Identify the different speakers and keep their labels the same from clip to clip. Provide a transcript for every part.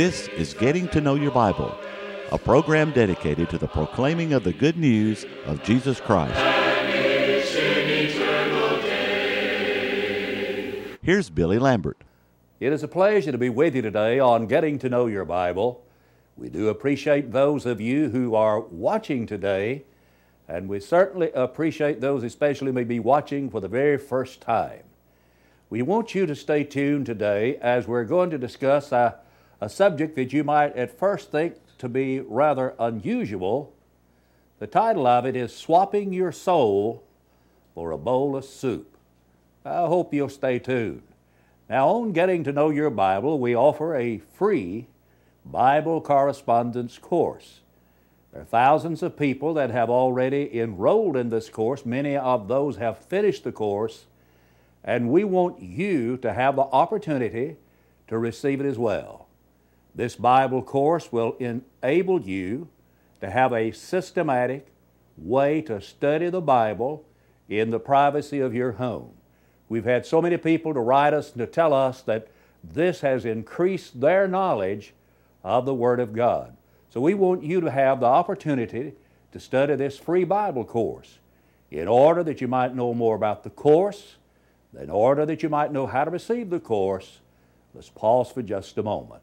Speaker 1: This is Getting to Know Your Bible, a program dedicated to the proclaiming of the good news of Jesus Christ. Here's Billy Lambert.
Speaker 2: It is a pleasure to be with you today on Getting to Know Your Bible. We do appreciate those of you who are watching today, and we certainly appreciate those, especially maybe watching for the very first time. We want you to stay tuned today as we're going to discuss a, a subject that you might at first think to be rather unusual. The title of it is Swapping Your Soul for a Bowl of Soup. I hope you'll stay tuned. Now, on Getting to Know Your Bible, we offer a free Bible correspondence course. There are thousands of people that have already enrolled in this course. Many of those have finished the course, and we want you to have the opportunity to receive it as well. This Bible course will enable you to have a systematic way to study the Bible in the privacy of your home. We've had so many people to write us and to tell us that this has increased their knowledge of the Word of God. So we want you to have the opportunity to study this free Bible course in order that you might know more about the course, in order that you might know how to receive the course. Let's pause for just a moment.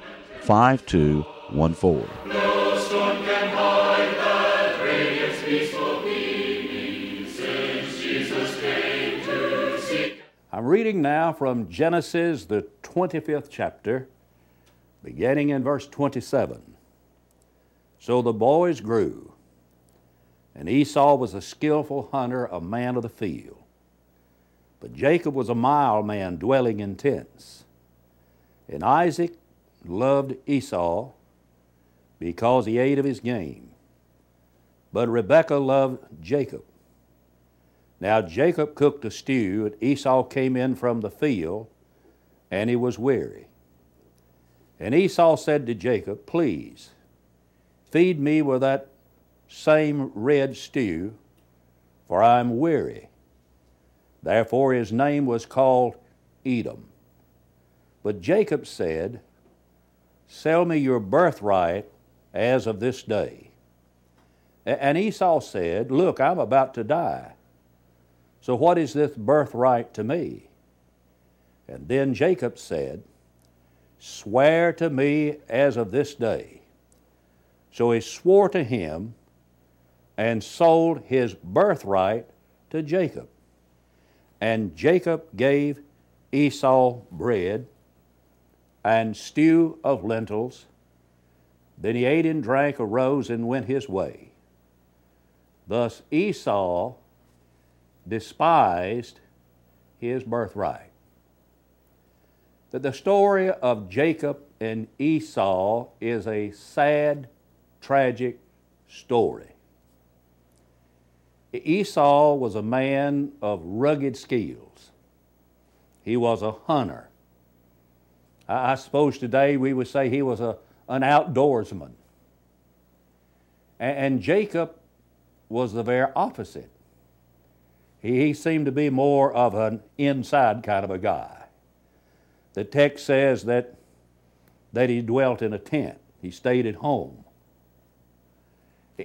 Speaker 1: 5214.
Speaker 2: I'm reading now from Genesis, the 25th chapter, beginning in verse 27. So the boys grew, and Esau was a skillful hunter, a man of the field. But Jacob was a mild man, dwelling in tents. And Isaac loved Esau because he ate of his game. But Rebekah loved Jacob. Now Jacob cooked a stew, and Esau came in from the field, and he was weary. And Esau said to Jacob, Please, feed me with that same red stew, for I am weary. Therefore his name was called Edom. But Jacob said, Sell me your birthright as of this day. And Esau said, Look, I'm about to die. So, what is this birthright to me? And then Jacob said, Swear to me as of this day. So he swore to him and sold his birthright to Jacob. And Jacob gave Esau bread and stew of lentils. Then he ate and drank, arose, and went his way. Thus Esau despised his birthright. That the story of Jacob and Esau is a sad, tragic story. Esau was a man of rugged skills. He was a hunter. I, suppose today we would say he was a, an outdoorsman. And, and Jacob was the very opposite. He, he seemed to be more of an inside kind of a guy. The text says that, that he dwelt in a tent, he stayed at home.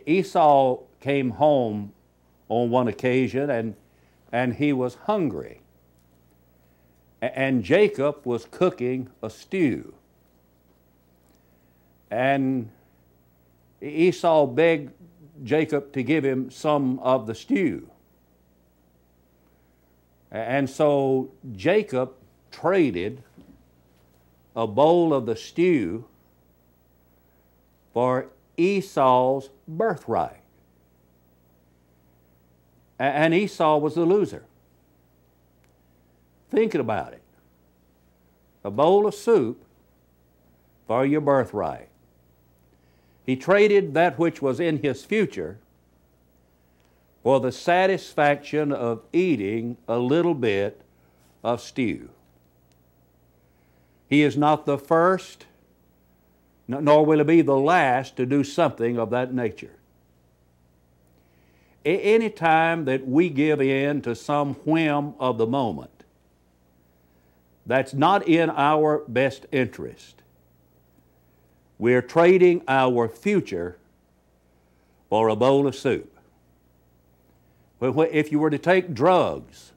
Speaker 2: Esau came home on one occasion and, and he was hungry. And Jacob was cooking a stew. And Esau begged Jacob to give him some of the stew. And so Jacob traded a bowl of the stew for Esau's birthright. And Esau was the loser. Thinking about it. A bowl of soup for your birthright. He traded that which was in his future for the satisfaction of eating a little bit of stew. He is not the first, nor will he be the last to do something of that nature. Any time that we give in to some whim of the moment, that's not in our best interest. We're trading our future for a bowl of soup. If you were to take drugs,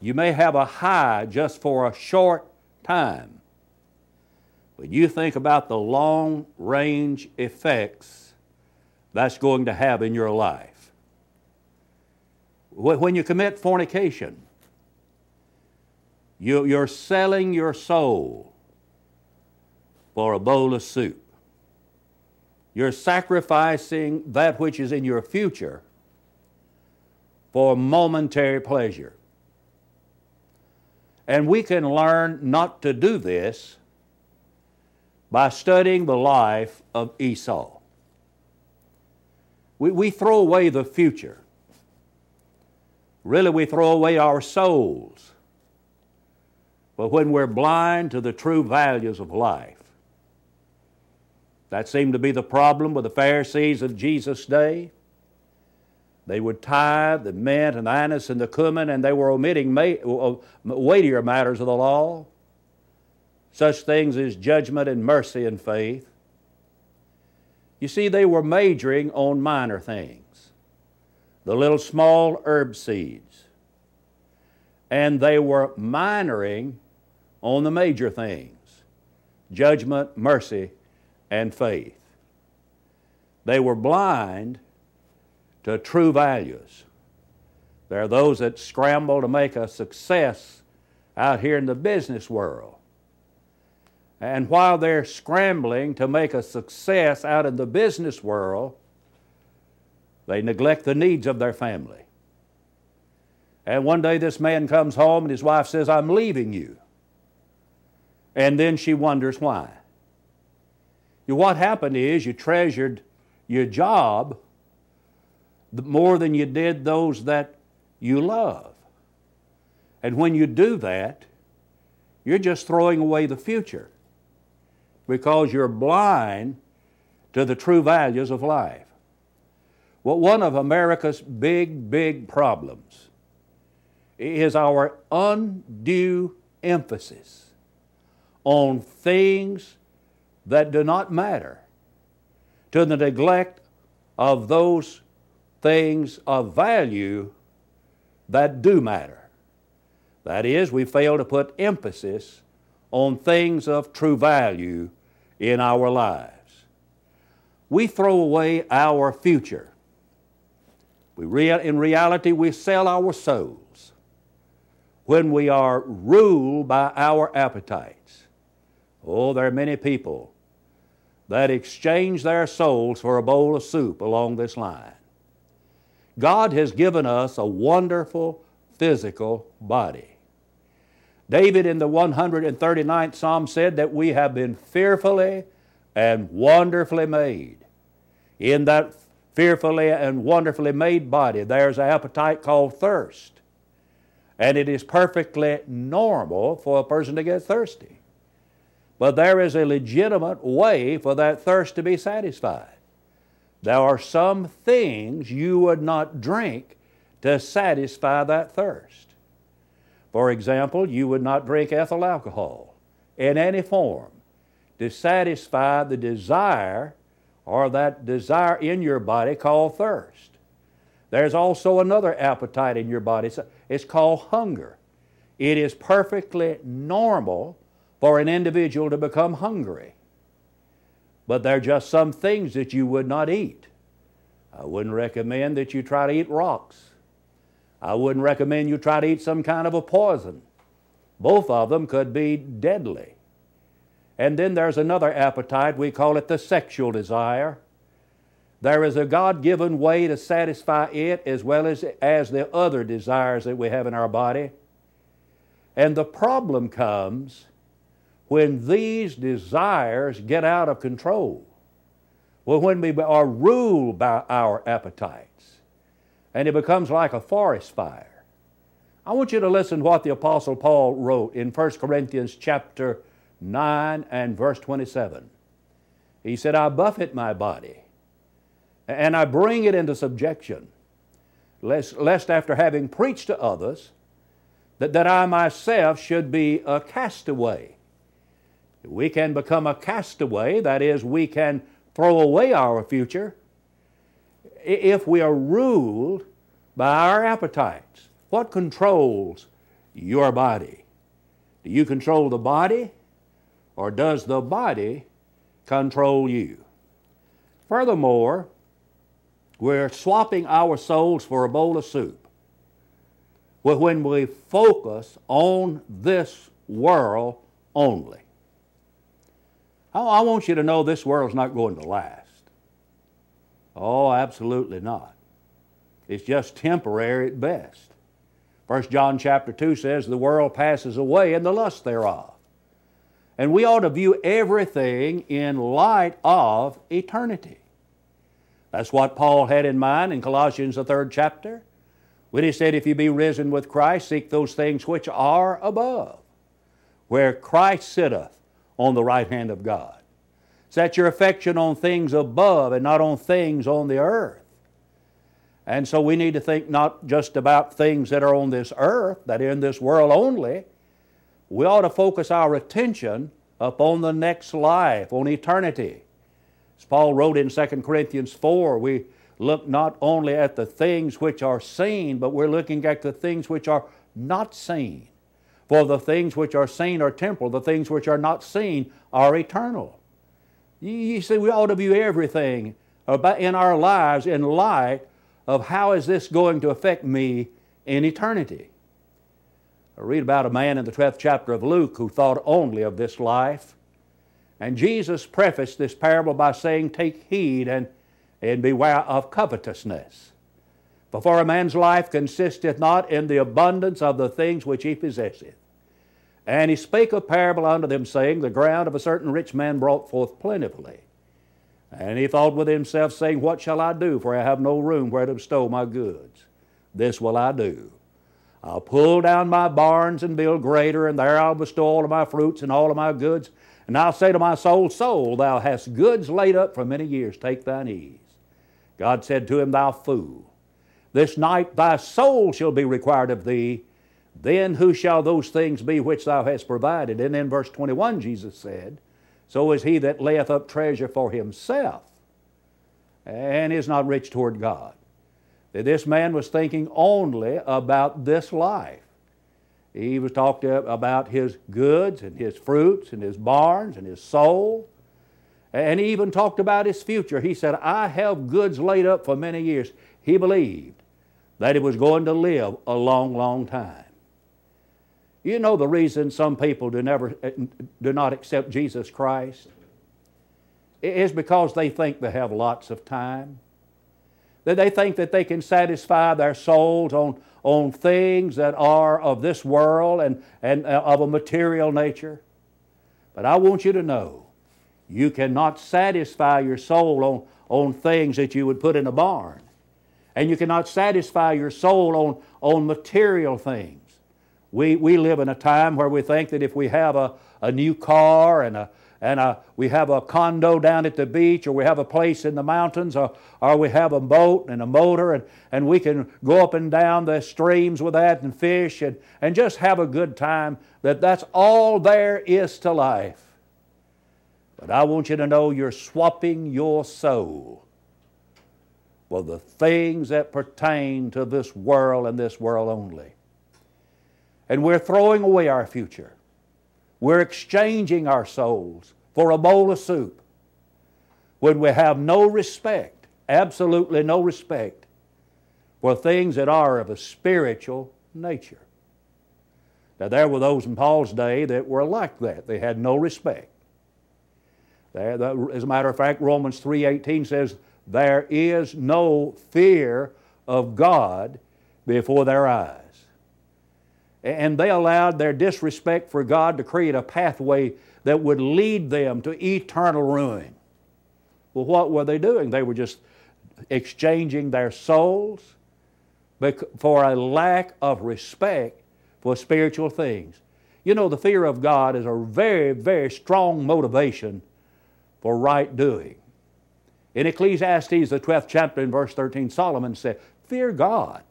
Speaker 2: you may have a high just for a short time. But you think about the long range effects that's going to have in your life. When you commit fornication, you're selling your soul for a bowl of soup. You're sacrificing that which is in your future for momentary pleasure. And we can learn not to do this by studying the life of Esau. We, we throw away the future. Really, we throw away our souls. But when we're blind to the true values of life, that seemed to be the problem with the Pharisees of Jesus' day. They would tithe the mint and anise and the cumin, and they were omitting weightier matters of the law, such things as judgment and mercy and faith. You see, they were majoring on minor things, the little small herb seeds, and they were minoring on the major things judgment, mercy, and faith. They were blind to true values. There are those that scramble to make a success out here in the business world. And while they're scrambling to make a success out in the business world, they neglect the needs of their family. And one day this man comes home and his wife says, I'm leaving you. And then she wonders why. What happened is you treasured your job more than you did those that you love. And when you do that, you're just throwing away the future because you're blind to the true values of life. Well, one of America's big, big problems is our undue emphasis on things that do not matter to the neglect of those things of value that do matter. That is, we fail to put emphasis on things of true value in our lives. We throw away our future. We rea- in reality, we sell our souls when we are ruled by our appetites. Oh, there are many people that exchange their souls for a bowl of soup along this line. God has given us a wonderful physical body. David in the 139th Psalm said that we have been fearfully and wonderfully made. In that fearfully and wonderfully made body, there's an appetite called thirst. And it is perfectly normal for a person to get thirsty. But there is a legitimate way for that thirst to be satisfied. There are some things you would not drink to satisfy that thirst. For example, you would not drink ethyl alcohol in any form to satisfy the desire or that desire in your body called thirst. There's also another appetite in your body. It's, called hunger. It is perfectly normal for an individual to become hungry. But there are just some things that you would not eat. I wouldn't recommend that you try to eat rocks. I wouldn't recommend you try to eat some kind of a poison. Both of them could be deadly. And then there's another appetite, we call it the sexual desire. There is a God given way to satisfy it as well as, as the other desires that we have in our body. And the problem comes when these desires get out of control. Well, when we are ruled by our appetites, and it becomes like a forest fire. I want you to listen to what the Apostle Paul wrote in 1 Corinthians chapter 9 and verse 27. He said, I buffet my body, and I bring it into subjection, lest, lest after having preached to others, that, that I myself should be a castaway. We can become a castaway, that is, we can throw away our future if we are ruled by our appetites. What controls your body? Do you control the body, or does the body control you? Furthermore, we're swapping our souls for a bowl of soup. When we focus on this world only. Oh, I want you to know this world's not going to last. Oh, absolutely not. It's just temporary at best. 1 John chapter 2 says, The world passes away and the lust thereof. And we ought to view everything in light of eternity. That's what Paul had in mind in Colossians, the third chapter, when he said, If you be risen with Christ, seek those things which are above, where Christ sitteth on the right hand of God. Set your affection on things above and not on things on the earth. And so we need to think not just about things that are on this earth, that are in this world only. We ought to focus our attention upon the next life, on eternity. As Paul wrote in 2 Corinthians 4, we look not only at the things which are seen, but we're looking at the things which are not seen. For the things which are seen are temporal, the things which are not seen are eternal. You see, we ought to view everything about in our lives in light of how is this going to affect me in eternity. I read about a man in the 12th chapter of Luke who thought only of this life. And Jesus prefaced this parable by saying, Take heed and, and beware of covetousness. For a man's life consisteth not in the abundance of the things which he possesseth. And he spake a parable unto them, saying, The ground of a certain rich man brought forth plentifully. And he thought with himself, saying, What shall I do? For I have no room where to bestow my goods. This will I do. I'll pull down my barns and build greater, and there I'll bestow all of my fruits and all of my goods. And I'll say to my soul, Soul, thou hast goods laid up for many years, take thine ease. God said to him, Thou fool, this night thy soul shall be required of thee, then who shall those things be which thou hast provided? And in verse 21, Jesus said, So is he that layeth up treasure for himself and is not rich toward God. That this man was thinking only about this life. He was talking about his goods and his fruits and his barns and his soul. And he even talked about his future. He said, I have goods laid up for many years. He believed that he was going to live a long, long time. You know the reason some people do, never, eh, do not accept Jesus Christ? is because they think they have lots of time. That they think that they can satisfy their souls on, on things that are of this world and, and uh, of a material nature. But I want you to know you cannot satisfy your soul on, on things that you would put in a barn. And you cannot satisfy your soul on, on material things. We, we live in a time where we think that if we have a, a new car and, a, and a, we have a condo down at the beach or we have a place in the mountains or, or we have a boat and a motor and, and we can go up and down the streams with that and fish and, and just have a good time, that that's all there is to life. But I want you to know you're swapping your soul for the things that pertain to this world and this world only and we're throwing away our future. We're exchanging our souls for a bowl of soup when we have no respect, absolutely no respect, for things that are of a spiritual nature. Now, there were those in Paul's day that were like that. They had no respect. As a matter of fact, Romans 3.18 says, There is no fear of God before their eyes. And they allowed their disrespect for God to create a pathway that would lead them to eternal ruin. Well, what were they doing? They were just exchanging their souls for a lack of respect for spiritual things. You know, the fear of God is a very, very strong motivation for right doing. In Ecclesiastes, the 12th chapter, in verse 13, Solomon said, Fear God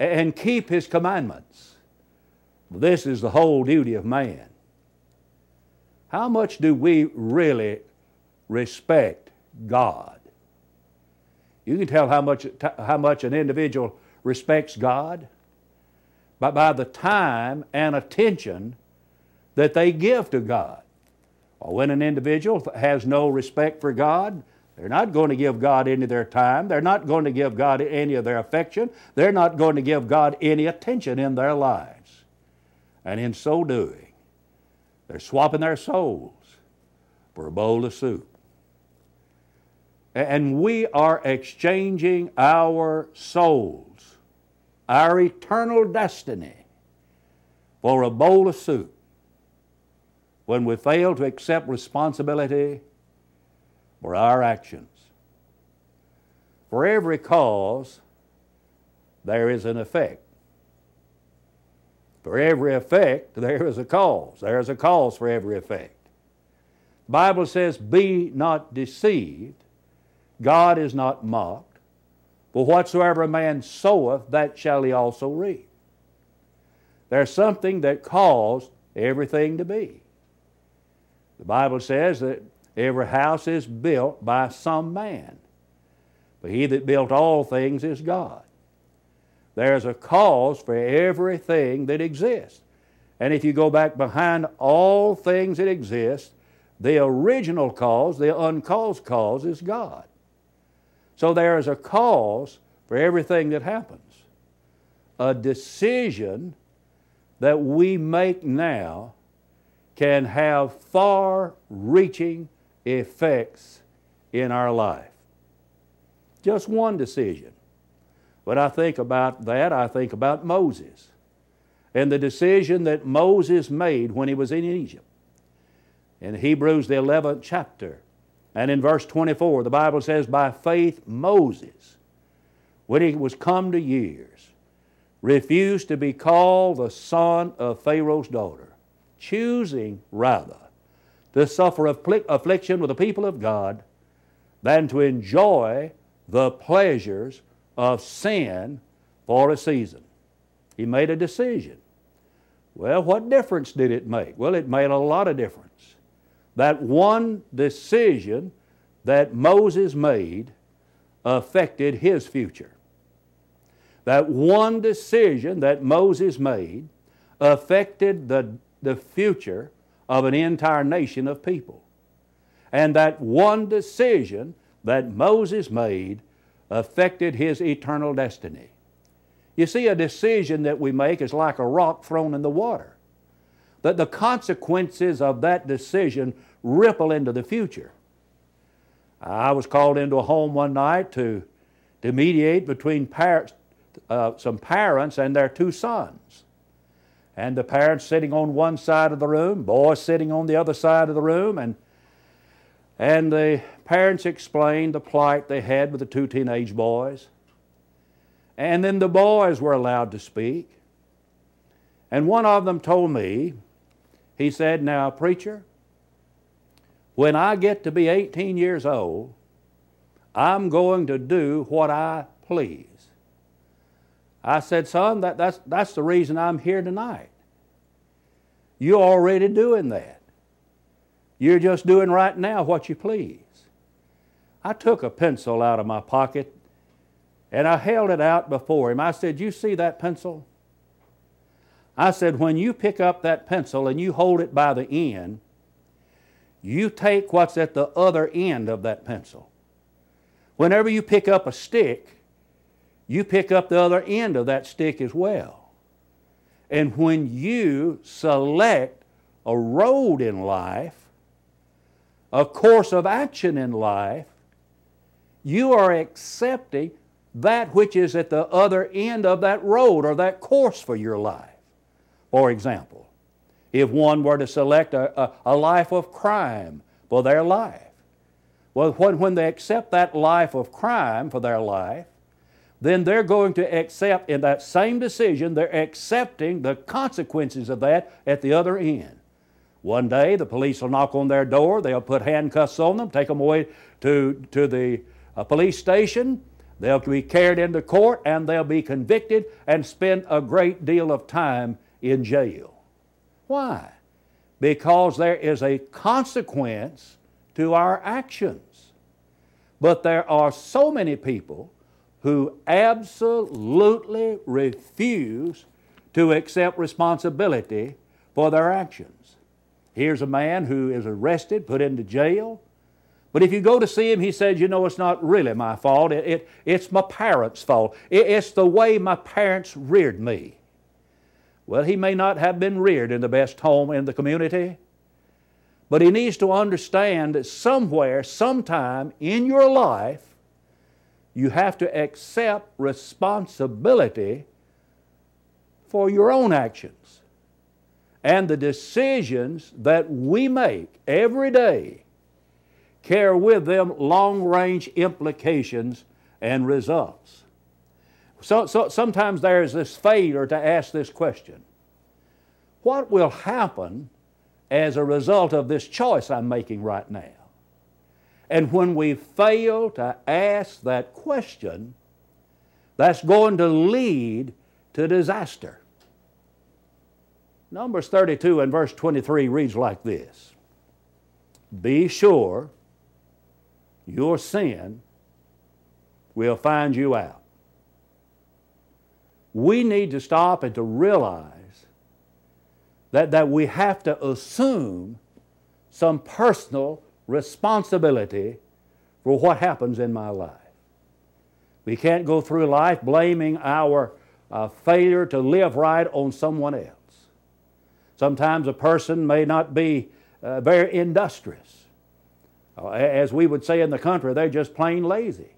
Speaker 2: and keep His commandments. This is the whole duty of man. How much do we really respect God? You can tell how much, how much an individual respects God but by the time and attention that they give to God. Well, when an individual has no respect for God, they're not going to give God any of their time. They're not going to give God any of their affection. They're not going to give God any attention in their lives. And in so doing, they're swapping their souls for a bowl of soup. And we are exchanging our souls, our eternal destiny, for a bowl of soup when we fail to accept responsibility for our actions. For every cause, there is an effect. For every effect, there is a cause. There is a cause for every effect. The Bible says, Be not deceived. God is not mocked. For whatsoever a man soweth, that shall he also reap. There's something that caused everything to be. The Bible says that every house is built by some man, but he that built all things is God. There's a cause for everything that exists. And if you go back behind all things that exist, the original cause, the uncaused cause, is God. So there is a cause for everything that happens. A decision that we make now can have far reaching effects in our life. Just one decision. When I think about that, I think about Moses and the decision that Moses made when he was in Egypt. In Hebrews, the 11th chapter, and in verse 24, the Bible says, By faith, Moses, when he was come to years, refused to be called the son of Pharaoh's daughter, choosing rather to suffer affliction with the people of God than to enjoy the pleasures of sin for a season. He made a decision. Well, what difference did it make? Well, it made a lot of difference. That one decision that Moses made affected his future. That one decision that Moses made affected the, the future of an entire nation of people. And that one decision that Moses made affected his eternal destiny. You see, a decision that we make is like a rock thrown in the water. That the consequences of that decision ripple into the future. I was called into a home one night to, to mediate between uh, some parents and their two sons. And the parents sitting on one side of the room, boys sitting on the other side of the room, and and the parents explained the plight they had with the two teenage boys. And then the boys were allowed to speak. And one of them told me, he said, Now, preacher, when I get to be 18 years old, I'm going to do what I please. I said, Son, that, that's, that's the reason I'm here tonight. You're already doing that. You're just doing right now what you please. I took a pencil out of my pocket and I held it out before him. I said, You see that pencil? I said, When you pick up that pencil and you hold it by the end, you take what's at the other end of that pencil. Whenever you pick up a stick, you pick up the other end of that stick as well. And when you select a road in life, a course of action in life, you are accepting that which is at the other end of that road or that course for your life. For example, if one were to select a, a, a life of crime for their life, Well, when, when they accept that life of crime for their life, then they're going to accept in that same decision, they're accepting the consequences of that at the other end. One day, the police will knock on their door, they'll put handcuffs on them, take them away to, to the uh, police station, they'll be carried into court, and they'll be convicted and spend a great deal of time in jail. Why? Because there is a consequence to our actions. But there are so many people who absolutely refuse to accept responsibility for their actions. Here's a man who is arrested, put into jail. But if you go to see him, he says, You know, it's not really my fault. It, it it's my parents' fault. It, it's the way my parents reared me. Well, he may not have been reared in the best home in the community, but he needs to understand that somewhere, sometime in your life, you have to accept responsibility for your own actions. And the decisions that we make every day carry with them long range implications and results. So, so sometimes there is this failure to ask this question What will happen as a result of this choice I'm making right now. And when we fail to ask that question, that's going to lead to disaster. Numbers 32 and verse 23 reads like this Be sure your sin will find you out. We need to stop and to realize that, that we have to assume some personal responsibility for what happens in my life. We can't go through life blaming our uh, failure to live right on someone else. Sometimes a person may not be uh, very industrious. Uh, as we would say in the country, they're just plain lazy.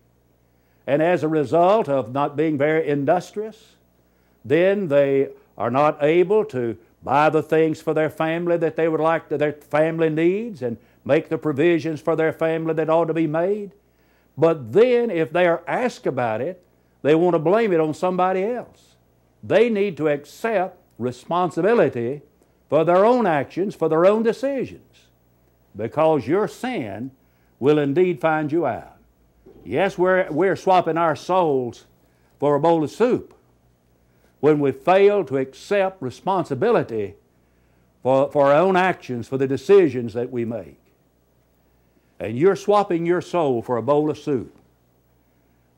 Speaker 2: And as a result of not being very industrious, then they are not able to buy the things for their family that they would like, their family needs, and make the provisions for their family that ought to be made. But then, if they are asked about it, they want to blame it on somebody else. They need to accept responsibility for their own actions, for their own decisions, because your sin will indeed find you out. Yes, we're, we're swapping our souls for a bowl of soup when we fail to accept responsibility for, for our own actions, for the decisions that we make. And you're swapping your soul for a bowl of soup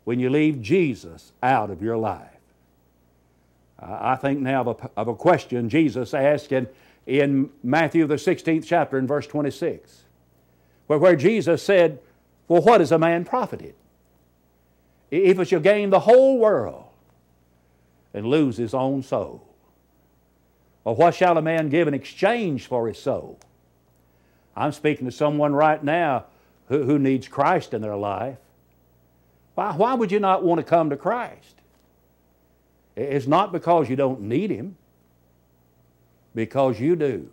Speaker 2: when you leave Jesus out of your life. I think now of a, of a question Jesus asked in, in Matthew, the 16th chapter, in verse 26, where, where Jesus said, Well, what is a man profited? If it shall gain the whole world and lose his own soul? Or what shall a man give in exchange for his soul? I'm speaking to someone right now who, who needs Christ in their life. Why, why would you not want to come to Christ? It's not because you don't need Him, because you do.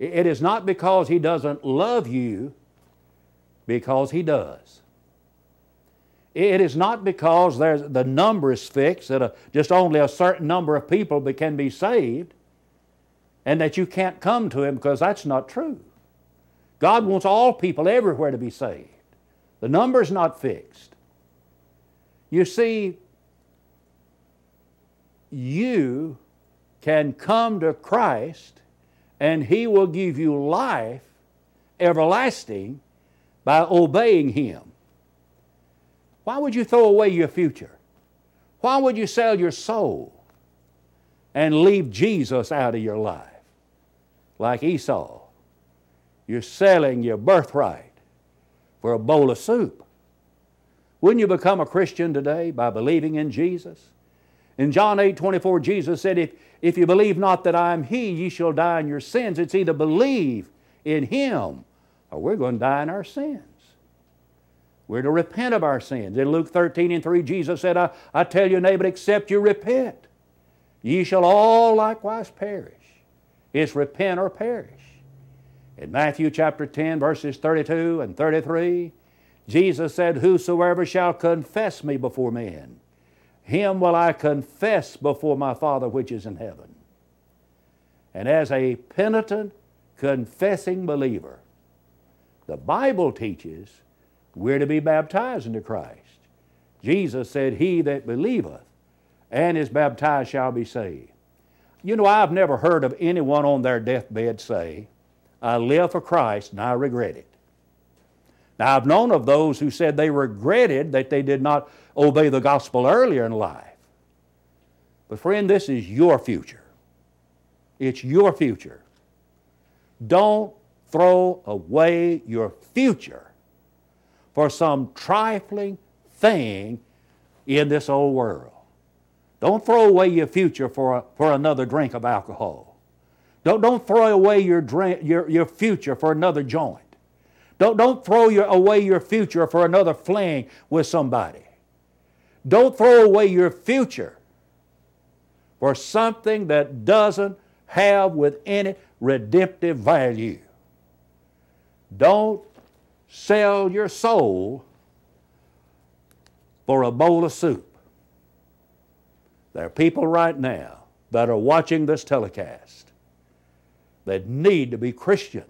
Speaker 2: It is not because He doesn't love you, because He does. It is not because there's, the number is fixed, that a, just only a certain number of people can be saved, and that you can't come to Him because that's not true. God wants all people everywhere to be saved. The number is not fixed. You see, you can come to Christ and He will give you life everlasting by obeying Him. Why would you throw away your future? Why would you sell your soul and leave Jesus out of your life? Like Esau, you're selling your birthright for a bowl of soup. Wouldn't you become a Christian today by believing in Jesus? In John 8 24, Jesus said, If, if you believe not that I am He, ye shall die in your sins. It's either believe in Him or we're going to die in our sins. We're to repent of our sins. In Luke 13 and 3, Jesus said, I, I tell you, neighbor, except you repent, ye shall all likewise perish. It's repent or perish. In Matthew chapter 10, verses 32 and 33, Jesus said, Whosoever shall confess me before men, him will I confess before my Father which is in heaven. And as a penitent, confessing believer, the Bible teaches we're to be baptized into Christ. Jesus said, He that believeth and is baptized shall be saved. You know, I've never heard of anyone on their deathbed say, I live for Christ and I regret it. Now, I've known of those who said they regretted that they did not obey the gospel earlier in life. But, friend, this is your future. It's your future. Don't throw away your future for some trifling thing in this old world. Don't throw away your future for, a, for another drink of alcohol. Don't, don't throw away your, drink, your, your future for another joint. Don't, don't throw your, away your future for another fling with somebody. Don't throw away your future for something that doesn't have with any redemptive value. Don't sell your soul for a bowl of soup. There are people right now that are watching this telecast that need to be Christians.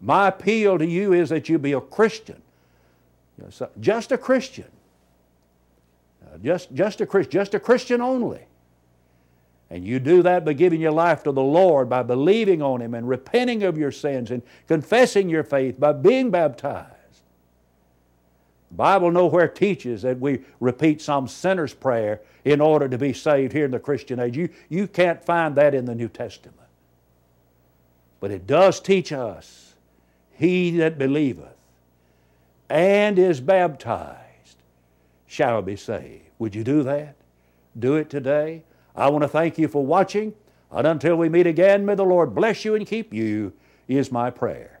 Speaker 2: My appeal to you is that you be a Christian, just a Christian, uh, just, just, a, just a Christian only. And you do that by giving your life to the Lord, by believing on Him and repenting of your sins and confessing your faith, by being baptized. Bible nowhere teaches that we repeat some sinner's prayer in order to be saved here in the Christian age. You, you can't find that in the New Testament. But it does teach us he that believeth and is baptized shall be saved. Would you do that? Do it today. I want to thank you for watching. And until we meet again, may the Lord bless you and keep you, is my prayer.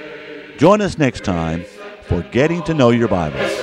Speaker 1: Join us next time for Getting to Know Your Bible.